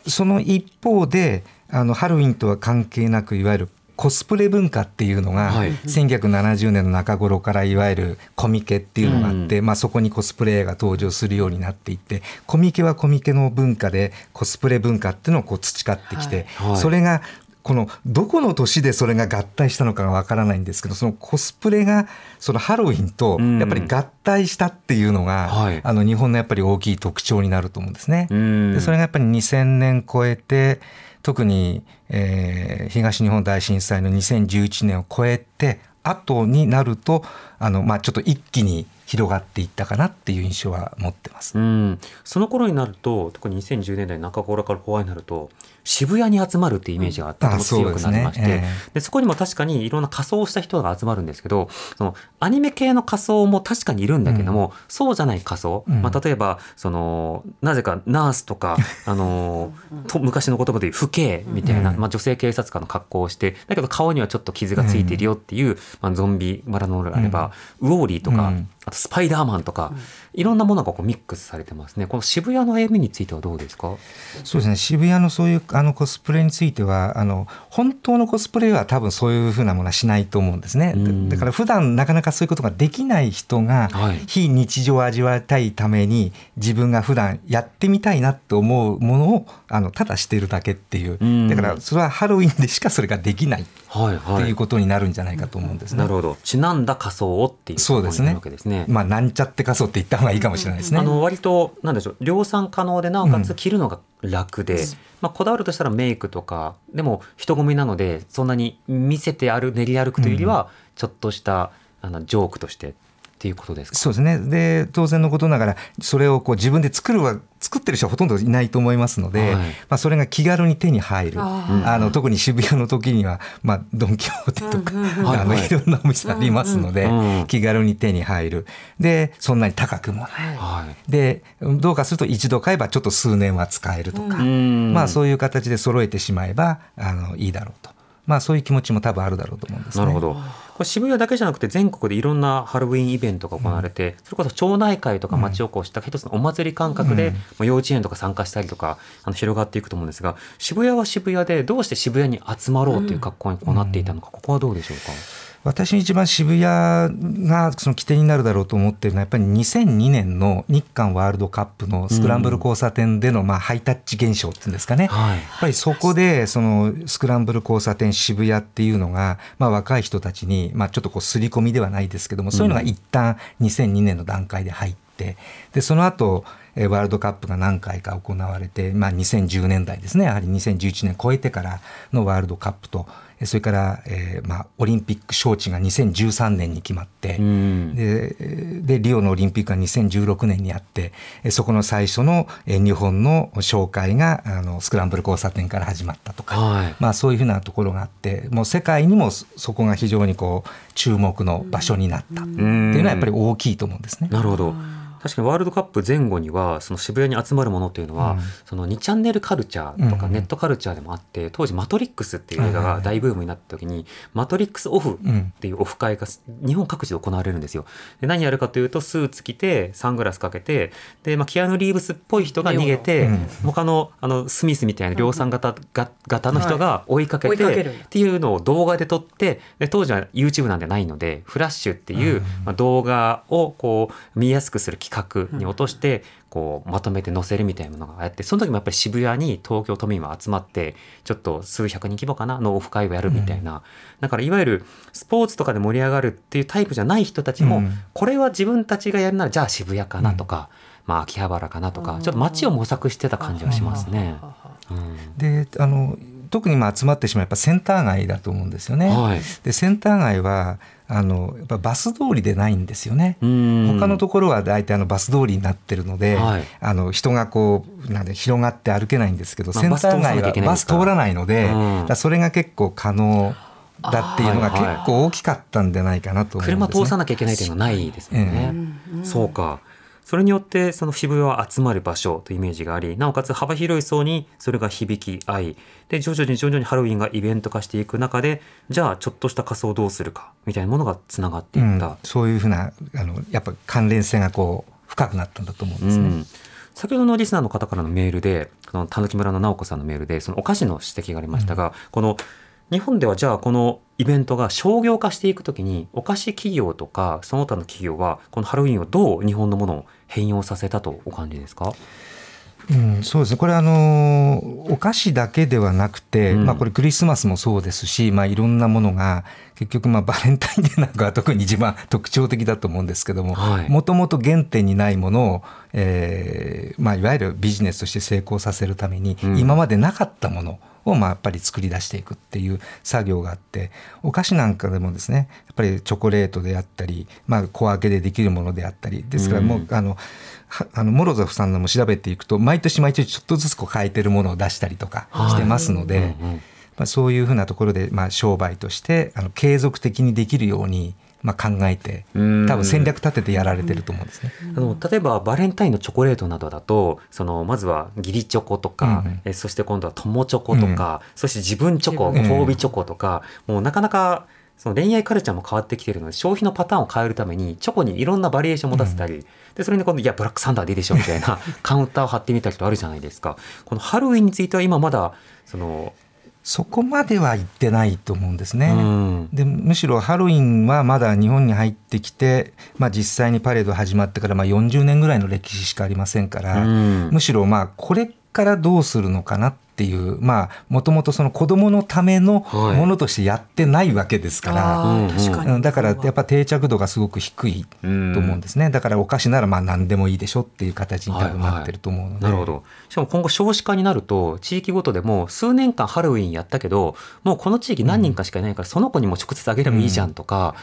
その一方であのハロウィンとは関係なくいわゆるコスプレ文化っていうのが、はい、1970年の中頃からいわゆるコミケっていうのがあって、うん、まあ、そこにコスプレが登場するようになっていってコミケはコミケの文化でコスプレ文化っていうのをこう培ってきて、はい、それがこのどこの年でそれが合体したのかがわからないんですけどそのコスプレがそのハロウィンとやっぱり合体したっていうのが、うんはい、あの日本のやっぱり大きい特徴になると思うんですね。でそれがやっぱり2000年超えて特に、えー、東日本大震災の2011年を超えて後になるとあの、まあ、ちょっと一気に広がっていったかなっていう印象は持ってます。うん。その頃になると特に2010年代中頃から後半になると渋谷に集まるっていうイメージがとても強くなりまして、で、ね。えー、そこにも確かにいろんな仮装をした人が集まるんですけどそのアニメ系の仮装も確かにいるんだけども、うん、そうじゃない仮装、うん、まあ、例えばそのなぜかナースとか あのと昔の言葉で言う父兄みたいな、まあ、女性警察官の格好をしてだけど顔にはちょっと傷がついているよっていう、まあ、ゾンビマラノールがあれば、ウォーリーとか、あとスパイダーマンとか、いろんなものがこうミックスされてますね。この渋谷の歩みについてはどうですか？そうですね。渋谷のそういうあのコスプレについては、あの本当のコスプレは多分そういうふうなものはしないと思うんですね。だから普段なかなかそういうことができない人が、非日常を味わいたいために自分が普段やってみたいなと思うものをあのただしているだけっていう。だからそれはハロウィンでしかそれができない。はいはい、っていうことになるんじゃないかと思うんですね。なるほど。ちなんだ仮装をっていうそうですね。まあなんちゃって仮装って言った方がいいかもしれないですね。あの割となんでしょう量産可能でなおかつ着るのが楽で、うん、まあこだわるとしたらメイクとかでも人混みなのでそんなに見せてある練り歩くというよりはちょっとしたあのジョークとしてっていうことですか？そうですね。で当然のことながらそれをこう自分で作るは作ってる人はほとんどいないと思いますので、はい、まあ、それが気軽に手に入る。あの特に渋谷の時には、まあ、ドン・キホーテとか、あのいろんなお店ありますので、気軽に手に入る。でそんなに高くもない、はい、でどうかすると一度買えばちょっと数年は使えるとか、まあ、そういう形で揃えてしまえばあのいいだろうと。まあ、そういう気持ちも多分あるだろうと思うんです、ね、なるほどこれ渋谷だけじゃなくて全国でいろんなハロウィンイベントが行われて、うん、それこそ町内会とか町おこしとか一つのお祭り感覚で、うん、幼稚園とか参加したりとかあの広がっていくと思うんですが渋谷は渋谷でどうして渋谷に集まろうという格好にこうなっていたのか、ここはどうでしょうか？私一番渋谷がその起点になるだろうと思っているのはやっぱり2002年の日韓ワールドカップのスクランブル交差点でのまあハイタッチ現象っていうんですかね、はい、やっぱりそこでそのスクランブル交差点渋谷っていうのがまあ若い人たちにまあちょっとこう刷り込みではないですけどもそういうのが一旦2002年の段階で入ってでその後ワールドカップが何回か行われて、まあ、2010年代ですね。やはり2011年超えてからのワールドカップとそれから、えーまあ、オリンピック招致が2013年に決まって、ででリオのオリンピックが2016年にあってそこの最初の日本の紹介があのスクランブル交差点から始まったとか、はい、まあ、そういうふうなところがあってもう世界にもそこが非常にこう注目の場所になったっていうのはやっぱり大きいと思うんですね。なるほど確かにワールドカップ前後にはその渋谷に集まるものというのは、うん、その2チャンネルカルチャーとかネットカルチャーでもあって、うん、当時「マトリックス」っていう映画が大ブームになった時に「マトリックスオフ」っていうオフ会が日本各地で行われるんですよ。で何やるかというとスーツ着てサングラスかけてで、まあ、キアヌ・リーブスっぽい人が逃げて、うん、他のあのスミスみたいな量産型が型の人が追いかけて、はい、っていうのを動画で撮ってで当時は YouTube なんてないのでフラッシュっていう、まあ、動画をこう見やすくする企画に落としてこうまとめて載せるみたいなのがあってその時もやっぱり渋谷に東京都民は集まってちょっと数百人規模かなのオフ会をやるみたいな、うん、だからいわゆるスポーツとかで盛り上がるっていうタイプじゃない人たちも、うん、これは自分たちがやるならじゃあ渋谷かなとか、うん、まあ秋葉原かなとかちょっと街を模索してた感じはしますね。であの特にまあ集まってしまうやっぱセンター街だと思うんですよね。はい、でセンター街はあのやっぱバス通りでないんですよね。他のところは大体あのバス通りになってるので、はい、あの人がこうなんで広がって歩けないんですけど、まあ、センター街はバス通らないので、だそれが結構可能。だっていうのが結構大きかったんじゃないかなと思うんです、ね、車通さなきゃいけないというのはないですよね。えー、そうか。それによってその渋谷は集まる場所というイメージがありなおかつ幅広い層にそれが響き合いで徐々に徐々にハロウィンがイベント化していく中でじゃあちょっとした仮装をどうするかみたいなものがつながっていった、うん、そういうふうなあのやっぱ関連性がこう深くなったんだと思うんですね。うん。先ほどのリスナーの方からのメールで、このたぬき村の直子さんのメールで、そのお菓子の指摘がありましたが、うん、この日本ではじゃあこのイベントが商業化していくときにお菓子企業とかその他の企業はこのハロウィンをどう日本のものを変容させたとお感じですか？うん、そうですね。これあのお菓子だけではなくて、うん、まあ、これクリスマスもそうですし、まあ、いろんなものが結局まあバレンタインデーなんかは特に一番特徴的だと思うんですけどももともと原点にないものを、えーまあ、いわゆるビジネスとして成功させるために、今までなかったものをまあやっぱり作り出していくっていう作業があってお菓子なんかでもですねやっぱりチョコレートであったり、まあ、小分けでできるものであったりですからもう、うん、あのあのモロゾフさんのも調べていくと毎年毎年ちょっとずつこう変えてるものを出したりとかしてますので、はいうんうん。まあ、そういうふうなところで、まあ、商売としてあの継続的にできるようにまあ、考えて多分戦略立ててやられてると思うんですね。あの例えばバレンタインのチョコレートなどだとそのまずは義理チョコとか、うん、えそして今度は友チョコとか、うん、そして自分チョコご褒美チョコとか、もうなかなかその恋愛カルチャーも変わってきてるので消費のパターンを変えるためにチョコにいろんなバリエーションを持たせたり、うん、でそれに今度いやブラックサンダーでいいでしょみたいな カウンターを貼ってみたりとあるじゃないですか。このハロウィンについては今まだそのそこまでは行ってないと思うんですね。うん、でむしろハロウィンはまだ日本に入ってきて、まあ、実際にパレード始まってからまあ40年ぐらいの歴史しかありませんから、うん、むしろまあこれからどうするのかなっていう、まあ、もともとその子供のためのものとしてやってないわけですから、はい、だからやっぱ定着度がすごく低いと思うんですね。だからお菓子ならまあ何でもいいでしょっていう形に多分なってると思うので、はいはい、なるほど。しかも今後少子化になると、地域ごとでも数年間ハロウィンやったけど、もうこの地域何人かしかいないから、その子にも直接あげればいいじゃんとか、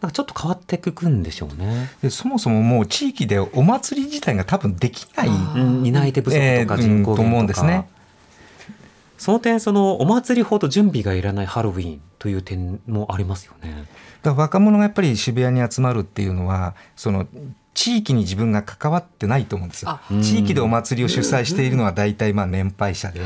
なんかちょっと変わっていくんでしょうね。でそもそももう地域でお祭り自体が多分できない、担い手不足とか人口減とか、えー、と思うんですね。その点そのお祭りほど準備がいらないハロウィンという点もありますよね。だから若者がやっぱり渋谷に集まるっていうのはその地域に自分が関わってないと思うんですよ。地域でお祭りを主催しているのは大体まあ年配者で、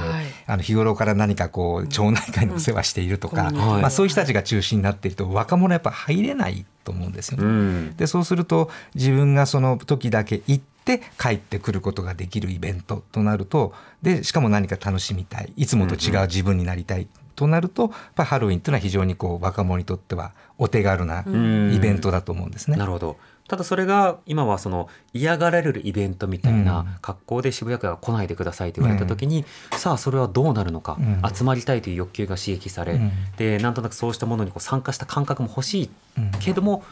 あの日頃から何かこう町内会のお世話しているとか、まあ、そういう人たちが中心になっていると若者やっぱ入れないと思うんですよね。でそうすると自分がその時だけ行って帰ってくることができるイベントとなるとでしかも何か楽しみたいいつもと違う自分になりたいとなると、やっぱハロウィンというのは非常にこう若者にとってはお手軽なイベントだと思うんですね。なるほど。ただそれが今はその嫌がられるイベントみたいな格好で渋谷区が来ないでくださいと言われた時に、さあそれはどうなるのか、集まりたいという欲求が刺激され、でなんとなくそうしたものにこう参加した感覚も欲しいけども、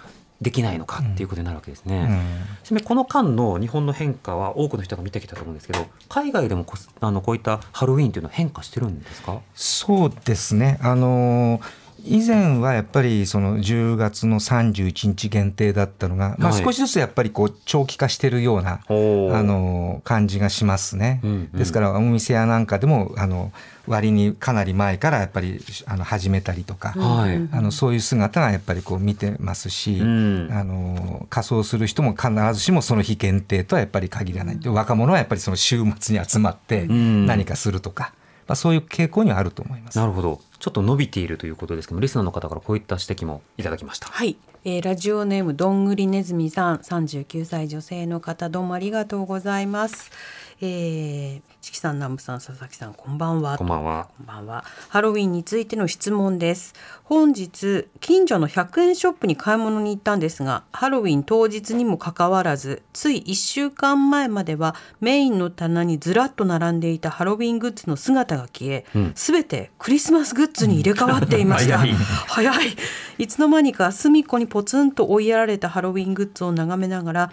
できないのかっていうことになるわけですね。ちなみにこの間の日本の変化は多くの人が見てきたと思うんですけど海外でもこあのこういったハロウィーンというのは変化してるんですか？そうですね。あのー以前はやっぱりその10月の31日限定だったのが、まあ、少しずつやっぱりこう長期化してるような、あの感じがしますね。ですからお店屋なんかでもあの割にかなり前からやっぱりあの始めたりとか、はい、あのそういう姿がやっぱりこう見てますし、うん、あの仮装する人も必ずしもその日限定とはやっぱり限らない、うん、若者はやっぱりその週末に集まって何かするとか、まあ、そういう傾向にはあると思います。なるほど。ちょっと伸びているということですけどリスナーの方からこういった指摘もいただきました。はい、えー、ラジオネームどんぐりねずみさん。39歳女性の方どうもありがとうございますえー、チキさん、南部さん、佐々木さん、こんばんは。こんばんは。こんばんは。ハロウィンについての質問です。本日、近所の100円ショップに買い物に行ったんですが、ハロウィン当日にもかかわらず、つい1週間前まではメインの棚にずらっと並んでいたハロウィングッズの姿が消え、す、べ、ん、てクリスマスグッズに入れ替わっていました。早い。早い。いつの間にか隅っこにポツンと追いやられたハロウィングッズを眺めながら、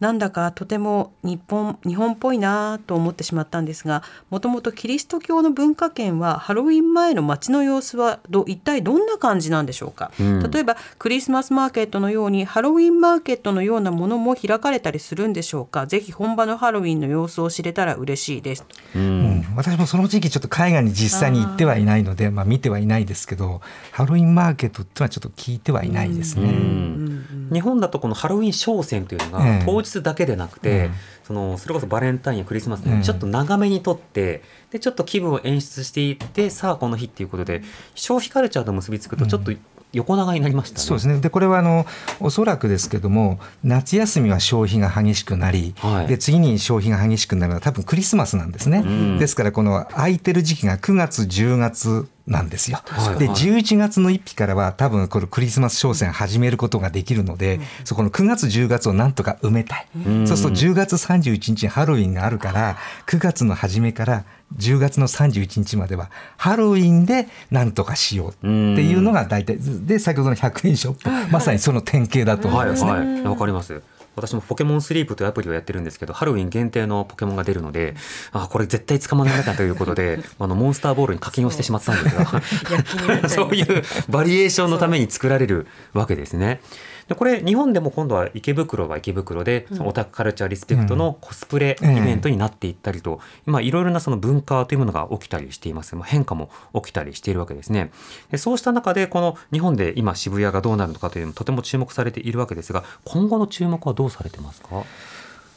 なんだかとても日本日本っぽいなと思ってしまったんですがもともとキリスト教の文化圏はハロウィン前の街の様子はど一体どんな感じなんでしょうか、うん、例えばクリスマスマーケットのようにハロウィンマーケットのようなものも開かれたりするんでしょうか？ぜひ本場のハロウィンの様子を知れたら嬉しいです、うん、私もその時期ちょっと海外に実際に行ってはいないのでまあ、見てはいないですけどハロウィンマーケットってのはちょっと聞いてはいないですね、うん、日本だとこのハロウィン商戦というのが当日だけでなくて、うん、そのそれこそバレンタインやクリスマスでちょっと長めにとって、でちょっと気分を演出していってさあこの日っていうことで消費カルチャーと結びつくとちょっと、横長になりました、ね、そうですね。でこれはあのおそらくですけども夏休みは消費が激しくなり、はい、で次に消費が激しくなるのは多分クリスマスなんですね、うん、ですからこの空いてる時期が9月10月なんですよ。はい、で11月の1日からは多分これクリスマス商戦始めることができるので、うん、そこの9月10月をなんとか埋めたい、うん、そうすると10月31日にハロウィンがあるから9月の初めから10月の31日まではハロウィンでなんとかしようっていうのが大体で先ほどの100円ショップ。まさにその典型だと思いますね。はいはい、わかります私もポケモンスリープというアプリをやってるんですけど、ハロウィン限定のポケモンが出るので、あ、これ絶対捕まらなかったということで、あの、モンスターボールに課金をしてしまったんですが、そういうバリエーションのために作られるわけですね。でこれ日本でも今度は池袋は池袋で、オタクカルチャーリスペクトのコスプレイベントになっていったりと、今いろいろなその文化というものが起きたりしています。変化も起きたりしているわけですね。でそうした中でこの日本で今渋谷がどうなるのかというのもとても注目されているわけですが、今後の注目はどうされてますか？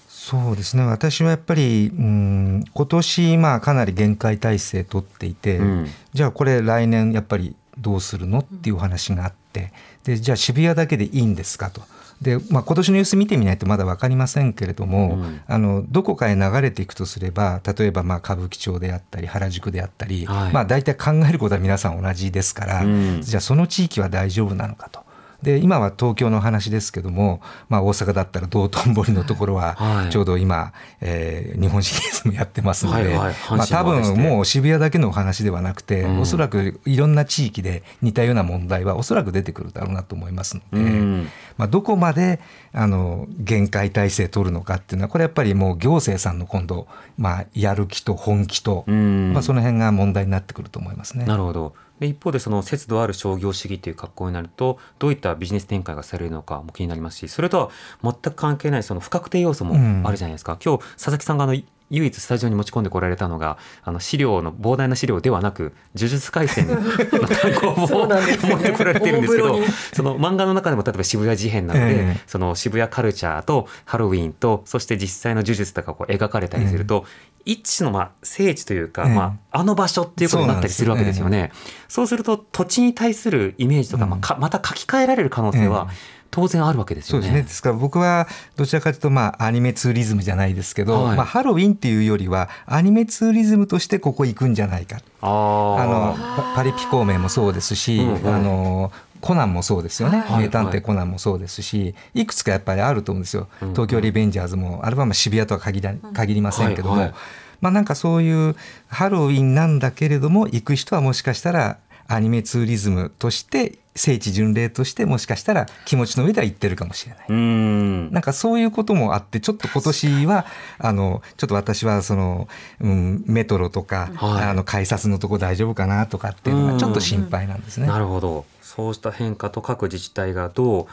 そうですね私はやっぱり、うん、今年まあかなり限界体制取っていて、うん、じゃあこれ来年やっぱりどうするのっていう話があってでじゃあ渋谷だけでいいんですかと。でまあ、今年の様子見てみないとまだ分かりませんけれども、うん、あのどこかへ流れていくとすれば例えばまあ歌舞伎町であったり原宿であったり、はい、まあ、大体考えることは皆さん同じですから、うん、じゃあその地域は大丈夫なのかと。で今は東京の話ですけども、まあ、大阪だったら道頓堀のところはちょうど今、はい、えー、日本シリーズもやってますので、はいはい、まあ、多分もう渋谷だけのお話ではなくて、うん、おそらくいろんな地域で似たような問題はおそらく出てくるだろうなと思いますので、うん、まあ、どこまであの限界体制取るのかっていうのはこれやっぱりもう行政さんの今度、まあ、やる気と本気と、うん、まあ、その辺が問題になってくると思いますね。なるほどで一方でその節度ある商業主義という格好になるとどういったビジネス展開がされるのかも気になりますしそれとは全く関係ないその不確定要素もあるじゃないですか、うん、今日佐々木さんがあの唯一スタジオに持ち込んでこられたのがあの資料の膨大な資料ではなく呪術廻戦の 単行本を持ってこられてるんですけどその漫画の中でも例えば渋谷事変なので、えー、その渋谷カルチャーとハロウィンとそして実際の呪術とかこう描かれたりすると、一種のまあ聖地というか、まあ、あの場所っていうことになったりするわけですよね。そうすると土地に対するイメージとか、まあ、また書き換えられる可能性は、当然あるわけですよね。そうですね。ですから僕はどちらかというとまあアニメツーリズムじゃないですけど、はい、まあハロウィンっていうよりはアニメツーリズムとしてここ行くんじゃないか。あのパリピ孔明もそうですし、うんうん、あのコナンもそうですよね、名探偵コナンもそうですしいくつかやっぱりあると思うんですよ、東京リベンジャーズもアルバム渋谷とは限ら限りませんけども、はい。はい、まあなんかそういうハロウィンなんだけれども行く人はもしかしたらアニメツーリズムとして聖地巡礼としてもしかしたら気持ちの上では言ってるかもしれない。ん。なんかそういうこともあってちょっと今年はあのちょっと私はその、うん、メトロとか、はい、あの改札のとこ大丈夫かなとかっていうのがちょっと心配なんですね。なるほど。そうした変化と各自治体がどう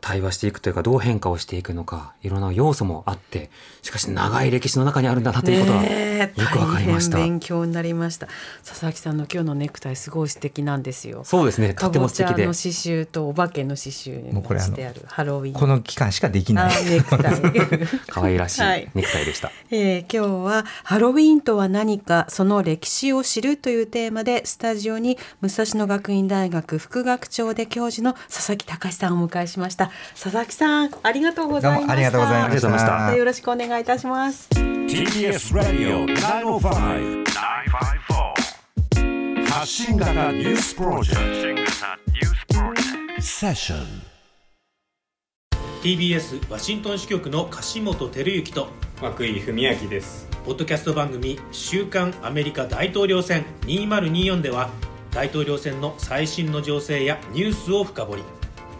対話していくというかどう変化をしていくのかいろんな要素もあってしかし長い歴史の中にあるんだなということはよくわかりました、勉強になりました。佐々木さんの今日のネクタイすごい素敵なんですよ。そうですねとても素敵で。の刺繍とお化けの刺繍にしてあるハロウィン。この期間しかできない。ネクタイ。可愛らしいネクタイでした、はい、えー、今日はハロウィンとは何かその歴史を知るというテーマでスタジオに武蔵野学院大学副学長で教授の佐々木隆さんをお迎えしました佐々木さんありがとうございました。ありがとうございました。よろしくお願いいたします。TBS ラディオ905-954発信型ニュースプロジェクト。セッション TBS ワシントン支局の樫本照之と。涌井文明です。ポッドキャスト番組「週刊アメリカ大統領選。2024」では大統領選の最新の情勢やニュースを深掘り